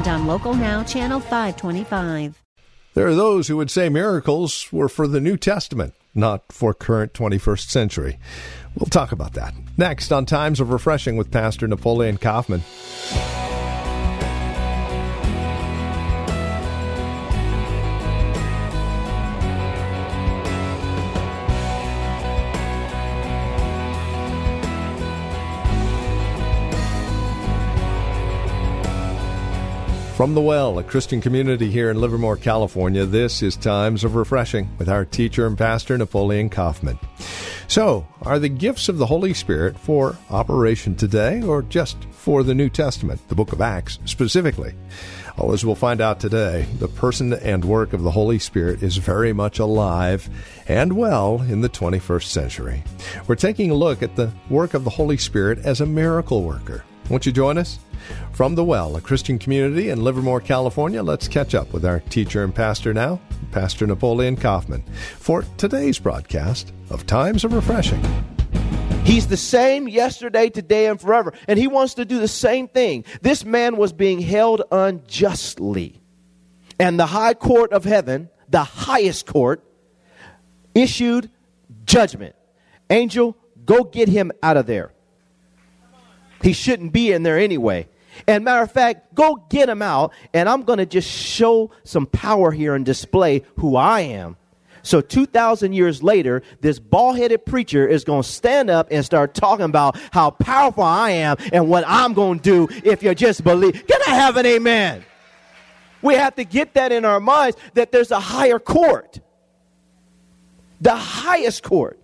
and on Local Now, Channel 525. There are those who would say miracles were for the New Testament, not for current 21st century. We'll talk about that next on Times of Refreshing with Pastor Napoleon Kaufman. From the Well, a Christian community here in Livermore, California, this is Times of Refreshing with our teacher and pastor, Napoleon Kaufman. So, are the gifts of the Holy Spirit for operation today or just for the New Testament, the book of Acts specifically? Well, as we'll find out today, the person and work of the Holy Spirit is very much alive and well in the 21st century. We're taking a look at the work of the Holy Spirit as a miracle worker. Won't you join us? From the Well, a Christian community in Livermore, California, let's catch up with our teacher and pastor now, Pastor Napoleon Kaufman, for today's broadcast of Times of Refreshing. He's the same yesterday, today, and forever. And he wants to do the same thing. This man was being held unjustly. And the high court of heaven, the highest court, issued judgment. Angel, go get him out of there. He shouldn't be in there anyway. And matter of fact, go get him out, and I'm going to just show some power here and display who I am. So 2,000 years later, this bald headed preacher is going to stand up and start talking about how powerful I am and what I'm going to do if you just believe. Can I have an amen? We have to get that in our minds that there's a higher court, the highest court.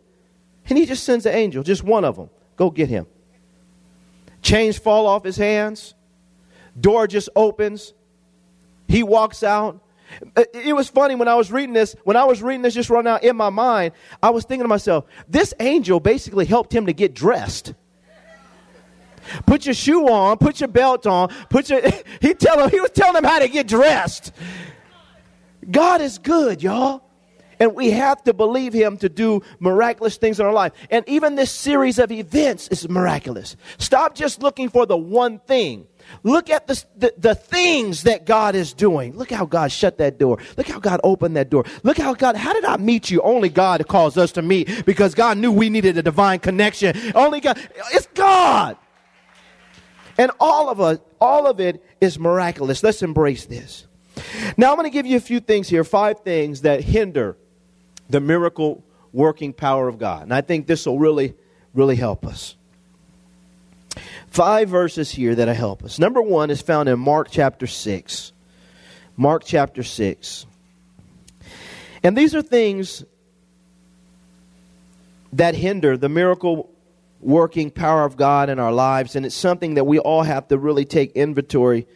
And he just sends an angel, just one of them. Go get him. Chains fall off his hands. Door just opens. He walks out. Uh, it was funny when I was reading this. When I was reading this just right now in my mind, I was thinking to myself, this angel basically helped him to get dressed. Put your shoe on, put your belt on, put your he tell him he was telling him how to get dressed. God is good, y'all. And we have to believe him to do miraculous things in our life. And even this series of events is miraculous. Stop just looking for the one thing. Look at the, the, the, things that God is doing. Look how God shut that door. Look how God opened that door. Look how God, how did I meet you? Only God calls us to meet because God knew we needed a divine connection. Only God, it's God. And all of us, all of it is miraculous. Let's embrace this. Now I'm going to give you a few things here, five things that hinder the miracle working power of God. And I think this will really, really help us. Five verses here that help us. Number one is found in Mark chapter 6. Mark chapter 6. And these are things that hinder the miracle working power of God in our lives. And it's something that we all have to really take inventory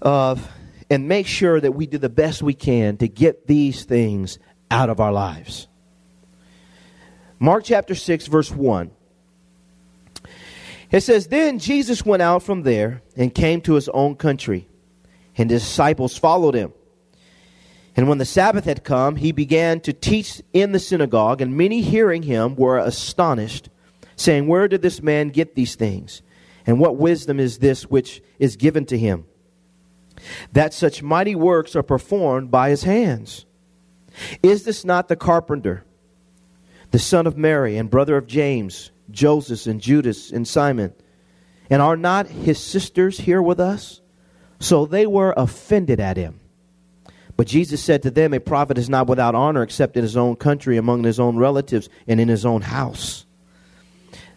of and make sure that we do the best we can to get these things out of our lives. Mark chapter 6, verse 1. It says, Then Jesus went out from there and came to his own country, and his disciples followed him. And when the Sabbath had come, he began to teach in the synagogue, and many hearing him were astonished, saying, Where did this man get these things? And what wisdom is this which is given to him? That such mighty works are performed by his hands. Is this not the carpenter, the son of Mary, and brother of James, Joseph, and Judas, and Simon? And are not his sisters here with us? So they were offended at him. But Jesus said to them, A prophet is not without honor except in his own country, among his own relatives, and in his own house.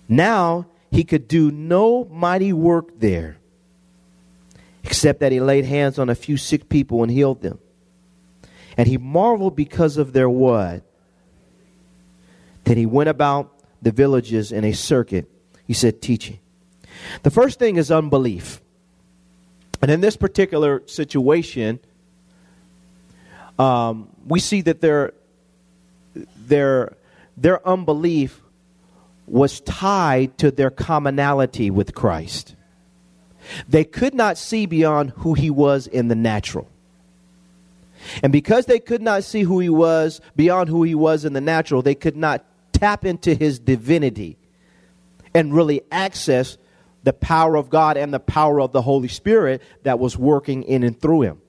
Now he could do no mighty work there, except that he laid hands on a few sick people and healed them. And he marveled because of their what? Then he went about the villages in a circuit. He said, teaching. The first thing is unbelief. And in this particular situation, um, we see that their, their, their unbelief was tied to their commonality with Christ. They could not see beyond who he was in the natural. And because they could not see who he was beyond who he was in the natural, they could not tap into his divinity and really access the power of God and the power of the Holy Spirit that was working in and through him.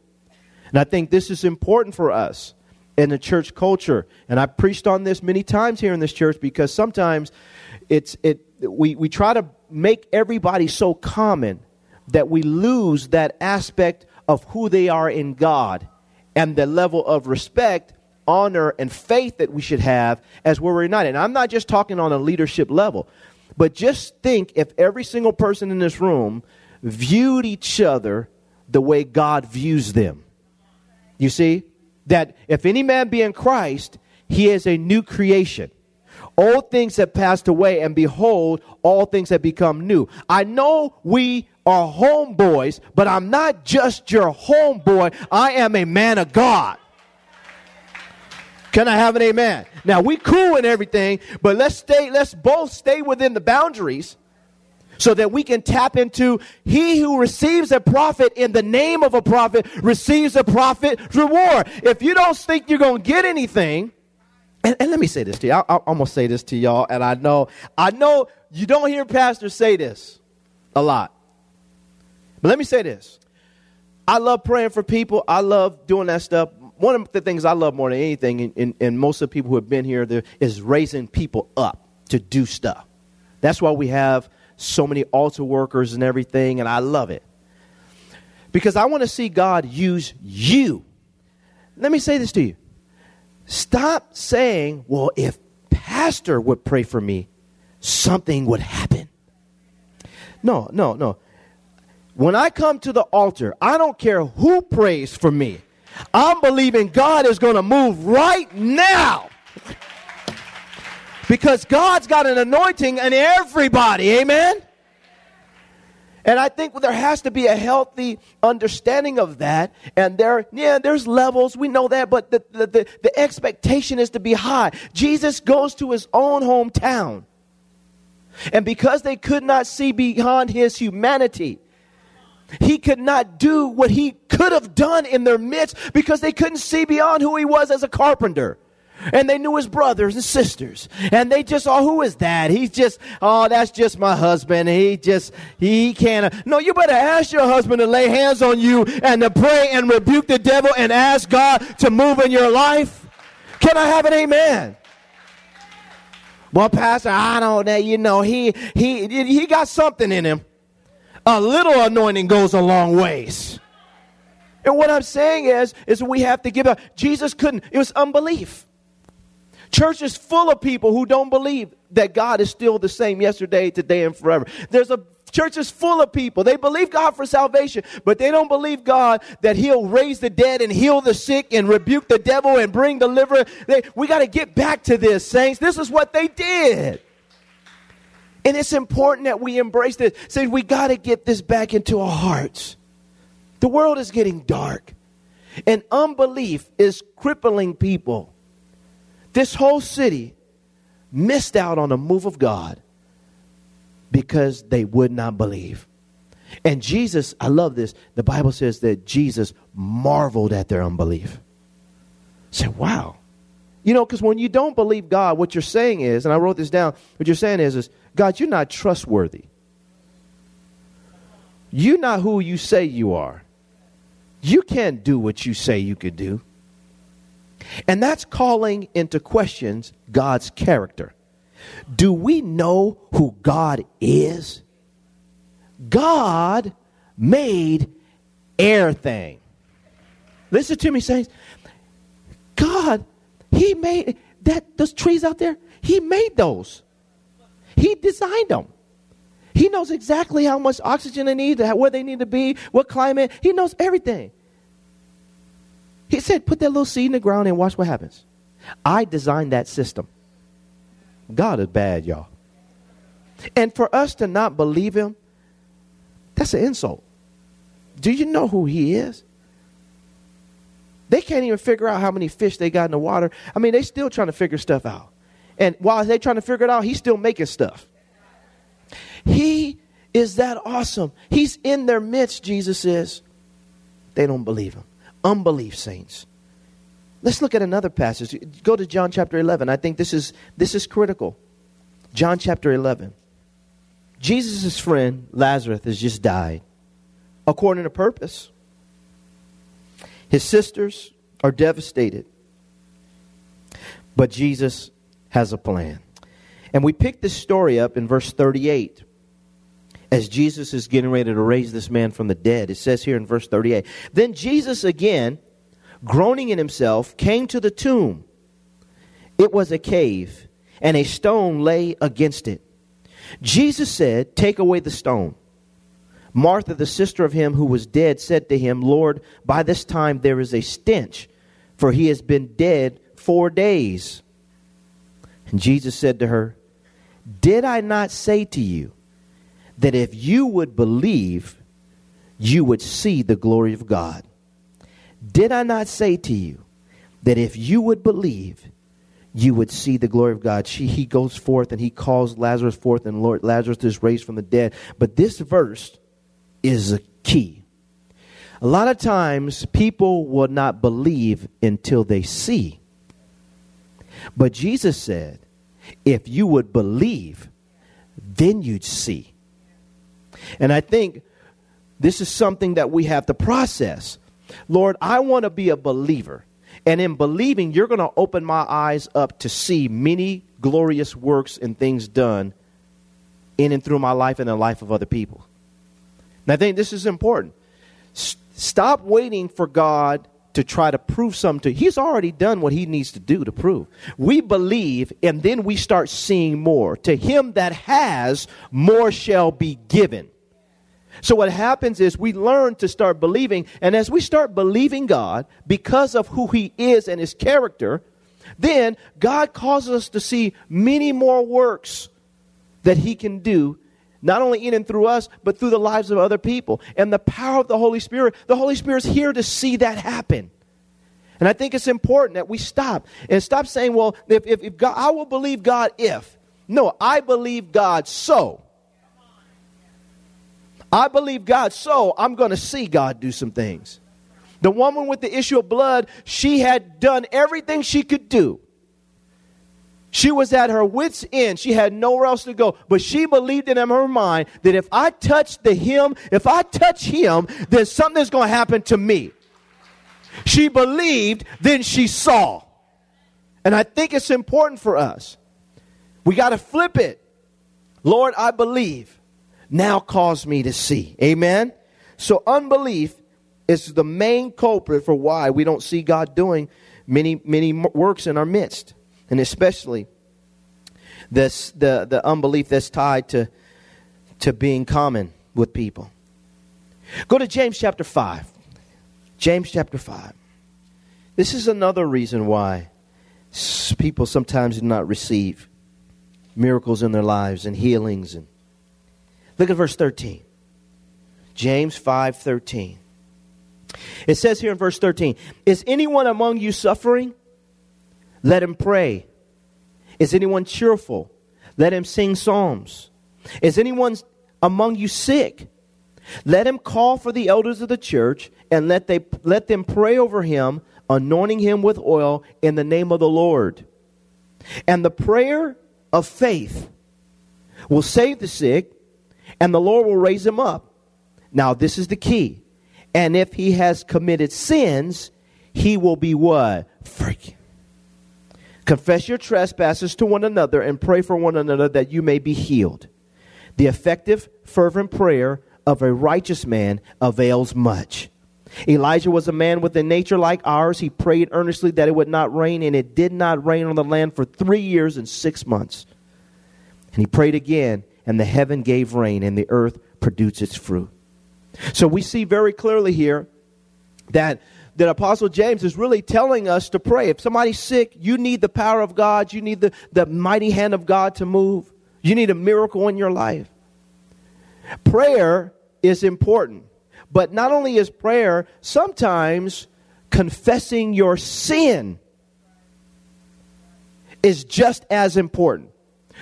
And I think this is important for us in the church culture. And I preached on this many times here in this church because sometimes it's it we, we try to make everybody so common that we lose that aspect of who they are in God and the level of respect, honor, and faith that we should have as we're united. And I'm not just talking on a leadership level, but just think if every single person in this room viewed each other the way God views them. You see? That if any man be in Christ, he is a new creation. Old things have passed away, and behold, all things have become new. I know we are homeboys, but I'm not just your homeboy. I am a man of God. Can I have an amen? Now we cool and everything, but let's stay, let's both stay within the boundaries so that we can tap into he who receives a prophet in the name of a prophet receives a prophet reward. If you don't think you're going to get anything, and, and, let me say this to you. I, I'm going to say this to y'all, and I know, I know you don't hear pastors say this a lot. But let me say this. I love praying for people. I love doing that stuff. One of the things I love more than anything, and, and most of the people who have been here, there, is raising people up to do stuff. That's why we have so many altar workers and everything, and I love it. Because I want to see God use you. Let me say this to you. Stop saying, well, if pastor would pray for me, something would happen. No, no, no. When I come to the altar, I don't care who prays for me. I'm believing God is going to move right now. Because God's got an anointing in everybody. Amen? And I think there has to be a healthy understanding of that. And there, yeah, there's levels. We know that, but the, the, the, the expectation is to be high. Jesus goes to his own hometown. And because they could not see beyond his humanity, he could not do what he could have done in their midst because they couldn't see beyond who he was as a carpenter. And they knew his brothers and sisters. And they just, oh, who is that? He's just, oh, that's just my husband. He just, he can't. No, you better ask your husband to lay hands on you and to pray and rebuke the devil and ask God to move in your life. Can I have an amen? Well, Pastor, I don't know. You know, he, he, he got something in him a little anointing goes a long ways. And what I'm saying is, is we have to give up. Jesus couldn't. It was unbelief. Church is full of people who don't believe that God is still the same yesterday, today, and forever. There's a church is full of people. They believe God for salvation, but they don't believe God that He'll raise the dead and heal the sick and rebuke the devil and bring deliverance. They, we got to get back to this, saints. This is what they did. And it's important that we embrace this. Say, we got to get this back into our hearts. The world is getting dark, and unbelief is crippling people. This whole city missed out on a move of God because they would not believe. And Jesus, I love this. The Bible says that Jesus marveled at their unbelief. Say, wow. You know, because when you don't believe God, what you're saying is, and I wrote this down, what you're saying is, is God, you're not trustworthy. You're not who you say you are. You can't do what you say you could do. And that's calling into questions God's character. Do we know who God is? God made everything. Listen to me, saints. God, He made that those trees out there, He made those. He designed them. He knows exactly how much oxygen they need, where they need to be, what climate. He knows everything. He said, put that little seed in the ground and watch what happens. I designed that system. God is bad, y'all. And for us to not believe him, that's an insult. Do you know who he is? They can't even figure out how many fish they got in the water. I mean, they still trying to figure stuff out. And while they're trying to figure it out, he's still making stuff. He is that awesome. He's in their midst, Jesus is. They don't believe him. Unbelief, saints. Let's look at another passage. Go to John chapter 11. I think this is, this is critical. John chapter 11. Jesus' friend, Lazarus, has just died according to purpose. His sisters are devastated. But Jesus has a plan. And we pick this story up in verse 38 as Jesus is getting ready to raise this man from the dead. It says here in verse 38 Then Jesus again, groaning in himself, came to the tomb. It was a cave, and a stone lay against it. Jesus said, Take away the stone. Martha, the sister of him who was dead, said to him, Lord, by this time there is a stench, for he has been dead four days. And Jesus said to her, Did I not say to you that if you would believe, you would see the glory of God? Did I not say to you that if you would believe, you would see the glory of God? She, he goes forth and he calls Lazarus forth, and Lord Lazarus is raised from the dead. But this verse is a key. A lot of times, people will not believe until they see. But Jesus said, if you would believe, then you'd see. And I think this is something that we have to process. Lord, I want to be a believer. And in believing, you're going to open my eyes up to see many glorious works and things done in and through my life and the life of other people. And I think this is important. S- stop waiting for God to try to prove something to he's already done what he needs to do to prove. We believe and then we start seeing more. To him that has more shall be given. So what happens is we learn to start believing and as we start believing god because of who he is and his character then god causes us to see many more works that he can do not only in and through us, but through the lives of other people. And the power of the Holy Spirit, the Holy Spirit is here to see that happen. And I think it's important that we stop and stop saying, well, if, if, if God, I will believe God if. No, I believe God so. I believe God so I'm going to see God do some things. The woman with the issue of blood, she had done everything she could do she was at her wits' end. She had nowhere else to go. But she believed in her mind that if I touch the him, if I touch him, then something's going to happen to me. She believed, then she saw. And I think it's important for us. We got to flip it. Lord, I believe. Now cause me to see. Amen? So unbelief is the main culprit for why we don't see God doing many, many works in our midst and especially this the, the unbelief that's tied to, to being common with people. Go to James chapter 5. James chapter 5. This is another reason why people sometimes do not receive miracles in their lives and healings and look at verse 13 james 5.13 it says here in verse 13 is anyone among you suffering let him pray. Is anyone cheerful? Let him sing psalms. Is anyone among you sick? Let him call for the elders of the church and let, they, let them pray over him, anointing him with oil in the name of the Lord. And the prayer of faith will save the sick, and the Lord will raise him up. Now, this is the key. And if he has committed sins, he will be what? Forgiven. Confess your trespasses to one another and pray for one another that you may be healed. The effective, fervent prayer of a righteous man avails much. Elijah was a man with a nature like ours. He prayed earnestly that it would not rain, and it did not rain on the land for three years and six months. And he prayed again, and the heaven gave rain, and the earth produced its fruit. So we see very clearly here that that Apostle James is really telling us to pray. If somebody's sick, you need the power of God, you need the, the mighty hand of God to move, you need a miracle in your life. Prayer is important. But not only is prayer, sometimes confessing your sin is just as important.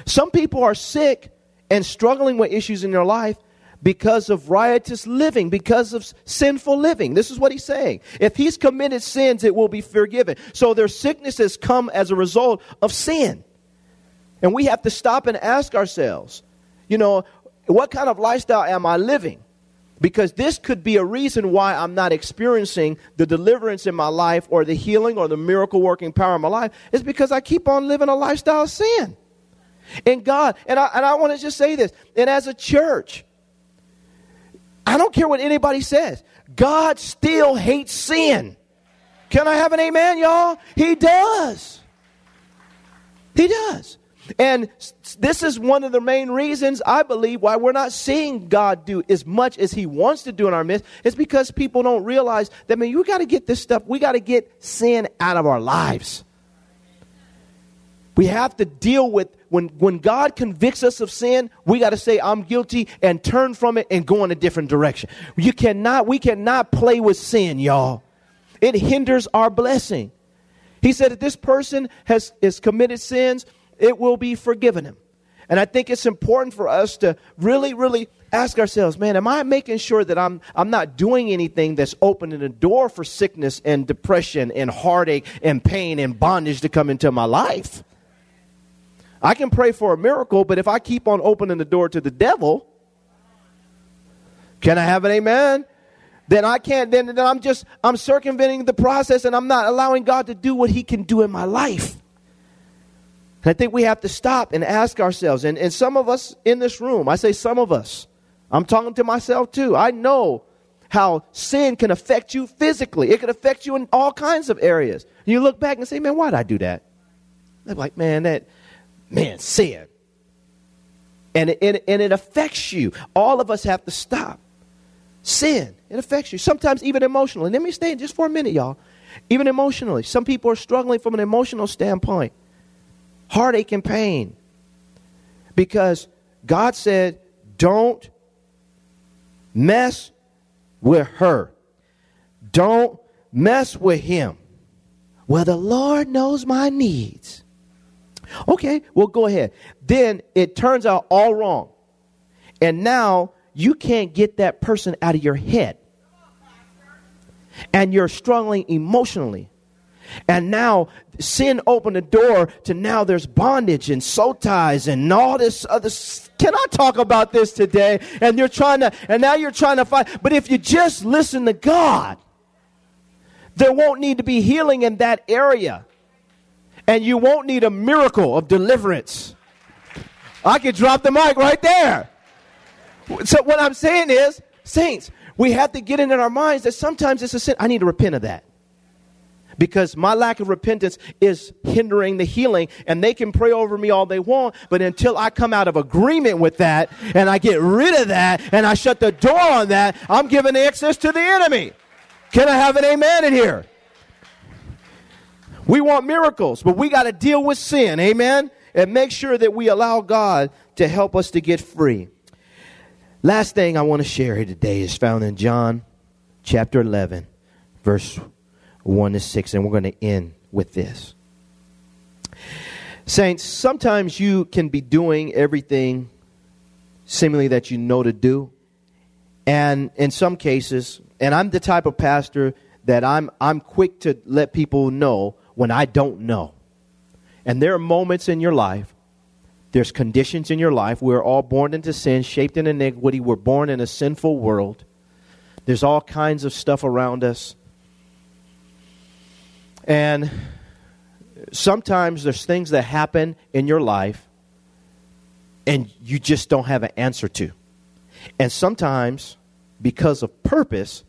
Some people are sick and struggling with issues in their life because of riotous living, because of sinful living. This is what he's saying. If he's committed sins, it will be forgiven. So their sicknesses come as a result of sin. And we have to stop and ask ourselves, you know, what kind of lifestyle am I living? Because this could be a reason why I'm not experiencing the deliverance in my life or the healing or the miracle working power in my life. Is because I keep on living a lifestyle of sin. And God, and I, and I want to just say this, and as a church, I don't care what anybody says, God still hates sin. Can I have an amen, y'all? He does. He does. And this is one of the main reasons I believe why we're not seeing God do as much as He wants to do in our midst. It's because people don't realize that, man, you got to get this stuff, we got to get sin out of our lives. We have to deal with when, when God convicts us of sin, we got to say, I'm guilty and turn from it and go in a different direction. You cannot, we cannot play with sin, y'all. It hinders our blessing. He said that this person has, has committed sins, it will be forgiven him. And I think it's important for us to really, really ask ourselves, man, am I making sure that I'm, I'm not doing anything that's opening a door for sickness and depression and heartache and pain and bondage to come into my life? I can pray for a miracle, but if I keep on opening the door to the devil, can I have an amen? Then I can't, then, then I'm just, I'm circumventing the process and I'm not allowing God to do what he can do in my life. And I think we have to stop and ask ourselves, and, and some of us in this room, I say some of us, I'm talking to myself too. I know how sin can affect you physically. It can affect you in all kinds of areas. You look back and say, man, why did I do that? They're like, man, that, man, sin. And it, and, and it affects you. All of us have to stop. Sin, it affects you. Sometimes even emotionally. Let me stay just for a minute, y'all. Even emotionally. Some people are struggling from an emotional standpoint heartache and pain. Because God said, don't mess with her. Don't mess with him. Well, the Lord knows my needs. Okay, well, go ahead. Then it turns out all wrong. And now you can't get that person out of your head. And you're struggling emotionally. And now sin opened the door to now there's bondage and soul ties and all this other. Can I talk about this today? And you're trying to, and now you're trying to fight. But if you just listen to God, there won't need to be healing in that area. And you won't need a miracle of deliverance. I could drop the mic right there. So what I'm saying is, saints, we have to get it in our minds that sometimes it's a sin. I need to repent of that because my lack of repentance is hindering the healing and they can pray over me all they want but until i come out of agreement with that and i get rid of that and i shut the door on that i'm giving access to the enemy can i have an amen in here we want miracles but we got to deal with sin amen and make sure that we allow god to help us to get free last thing i want to share here today is found in john chapter 11 verse 1 to 6, and we're going to end with this. Saints, sometimes you can be doing everything seemingly that you know to do. And in some cases, and I'm the type of pastor that I'm, I'm quick to let people know when I don't know. And there are moments in your life, there's conditions in your life. We're all born into sin, shaped in iniquity. We're born in a sinful world. There's all kinds of stuff around us. And sometimes there's things that happen in your life and you just don't have an answer to. And sometimes, because of purpose,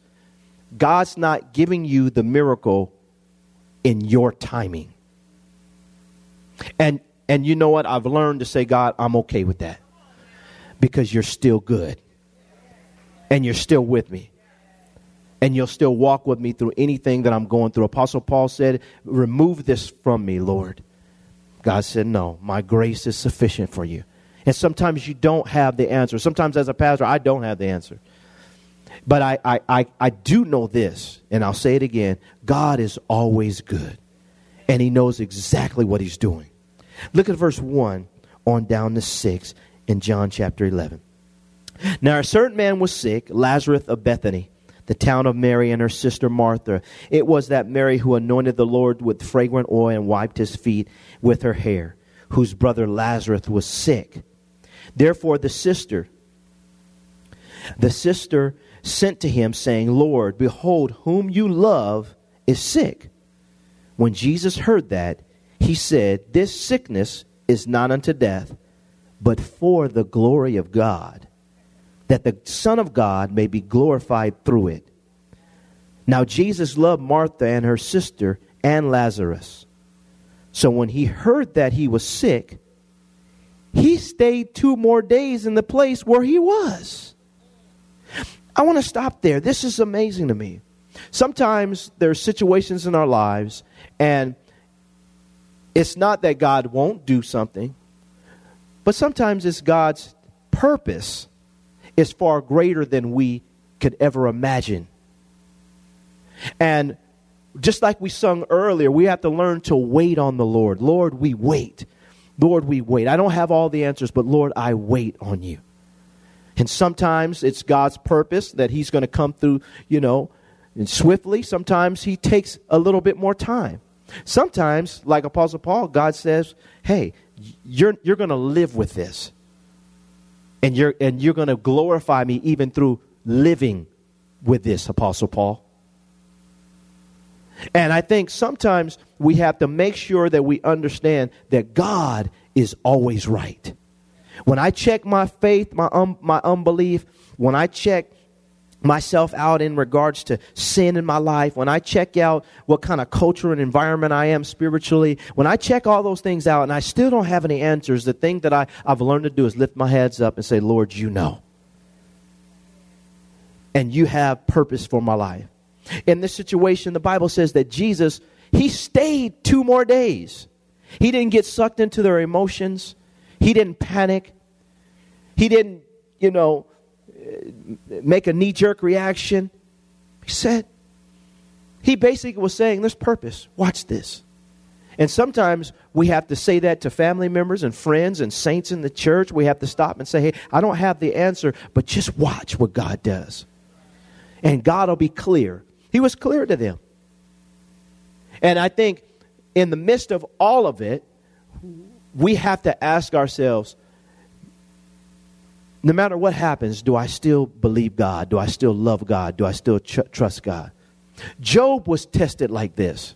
God's not giving you the miracle in your timing. And and you know what? I've learned to say, God, I'm okay with that. Because you're still good. And you're still with me and you'll still walk with me through anything that I'm going through. Apostle Paul said, Remove this from me, Lord. God said, No, my grace is sufficient for you. And sometimes you don't have the answer. Sometimes, as a pastor, I don't have the answer. But I, I, I, I do know this, and I'll say it again God is always good, and He knows exactly what He's doing. Look at verse 1 on down to 6 in John chapter 11. Now, a certain man was sick, Lazarus of Bethany, the town of Mary and her sister Martha. It was that Mary who anointed the Lord with fragrant oil and wiped his feet with her hair, whose brother Lazarus was sick. Therefore, the sister, the sister sent to him, saying, Lord, behold, whom you love is sick. When Jesus heard that, he said, This sickness is not unto death, but for the glory of God, that the Son of God may be glorified through it. Now, Jesus loved Martha and her sister and Lazarus. So when he heard that he was sick, he stayed two more days in the place where he was. I want to stop there. This is amazing to me. Sometimes there are situations in our lives, and it's not that God won't do something, but sometimes it's God's purpose is far greater than we could ever imagine. And just like we sung earlier, we have to learn to wait on the Lord. Lord, we wait. Lord, we wait. I don't have all the answers, but Lord, I wait on you. And sometimes it's God's purpose that He's going to come through, you know, and swiftly. Sometimes He takes a little bit more time. Sometimes, like Apostle Paul, God says, hey, you're, you're going to live with this. And you're, and you're going to glorify me even through living with this, Apostle Paul. And I think sometimes we have to make sure that we understand that God is always right. When I check my faith, my, um, my unbelief, when I check myself out in regards to sin in my life, when I check out what kind of culture and environment I am spiritually, when I check all those things out and I still don't have any answers, the thing that I, I've learned to do is lift my heads up and say, Lord, you know. And you have purpose for my life. In this situation, the Bible says that Jesus, he stayed two more days. He didn't get sucked into their emotions. He didn't panic. He didn't, you know, uh, make a knee jerk reaction. He said, he basically was saying, There's purpose. Watch this. And sometimes we have to say that to family members and friends and saints in the church. We have to stop and say, Hey, I don't have the answer, but just watch what God does. And God will be clear. He was clear to them. And I think in the midst of all of it, we have to ask ourselves no matter what happens, do I still believe God? Do I still love God? Do I still tr- trust God? Job was tested like this.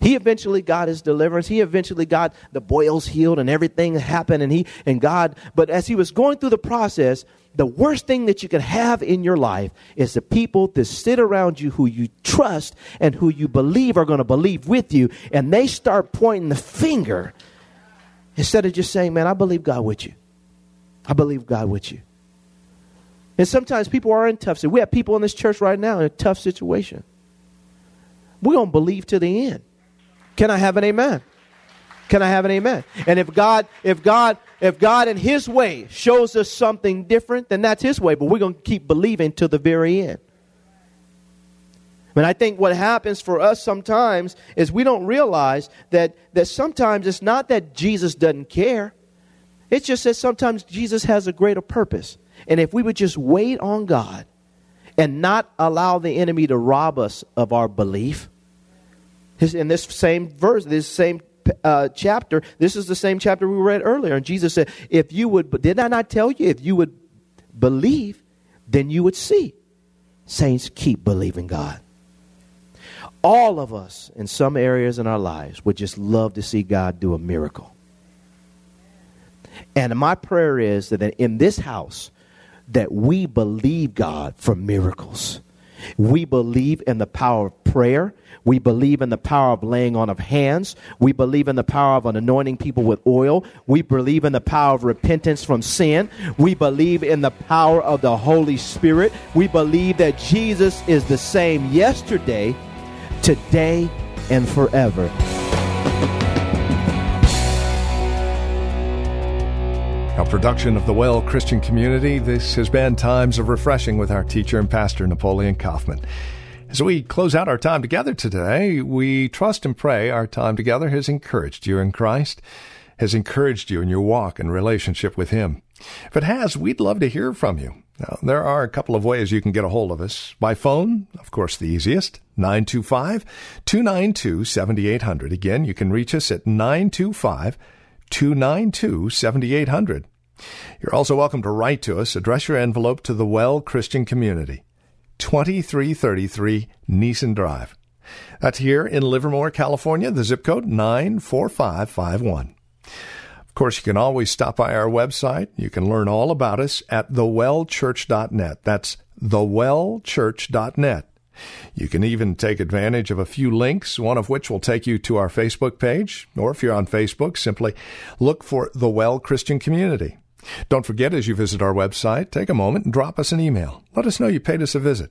He eventually got his deliverance. He eventually got the boils healed and everything happened and he and God, but as he was going through the process, the worst thing that you can have in your life is the people that sit around you who you trust and who you believe are going to believe with you and they start pointing the finger instead of just saying, "Man, I believe God with you." I believe God with you. And sometimes people are in tough situations. We have people in this church right now in a tough situation. We're going to believe to the end. Can I have an amen? Can I have an amen? And if God, if God, if God in His way shows us something different, then that's His way. But we're going to keep believing to the very end. And I think what happens for us sometimes is we don't realize that, that sometimes it's not that Jesus doesn't care. It's just that sometimes Jesus has a greater purpose. And if we would just wait on God and not allow the enemy to rob us of our belief, in this same verse, this same uh, chapter, this is the same chapter we read earlier. And Jesus said, If you would, did I not tell you, if you would believe, then you would see. Saints, keep believing God. All of us in some areas in our lives would just love to see God do a miracle. And my prayer is that in this house, that we believe God for miracles. We believe in the power of prayer. We believe in the power of laying on of hands. We believe in the power of anointing people with oil. We believe in the power of repentance from sin. We believe in the power of the Holy Spirit. We believe that Jesus is the same yesterday, today, and forever. A production of the Well Christian Community, this has been Times of Refreshing with our teacher and pastor, Napoleon Kaufman. As we close out our time together today, we trust and pray our time together has encouraged you in Christ, has encouraged you in your walk and relationship with Him. If it has, we'd love to hear from you. Now, there are a couple of ways you can get a hold of us. By phone, of course, the easiest, 925 292 7800. Again, you can reach us at 925 292 7800. You're also welcome to write to us. Address your envelope to the Well Christian Community, 2333 Nissen Drive. That's here in Livermore, California, the zip code 94551. Of course, you can always stop by our website. You can learn all about us at thewellchurch.net. That's thewellchurch.net. You can even take advantage of a few links, one of which will take you to our Facebook page, or if you're on Facebook, simply look for The Well Christian Community. Don't forget, as you visit our website, take a moment and drop us an email. Let us know you paid us a visit.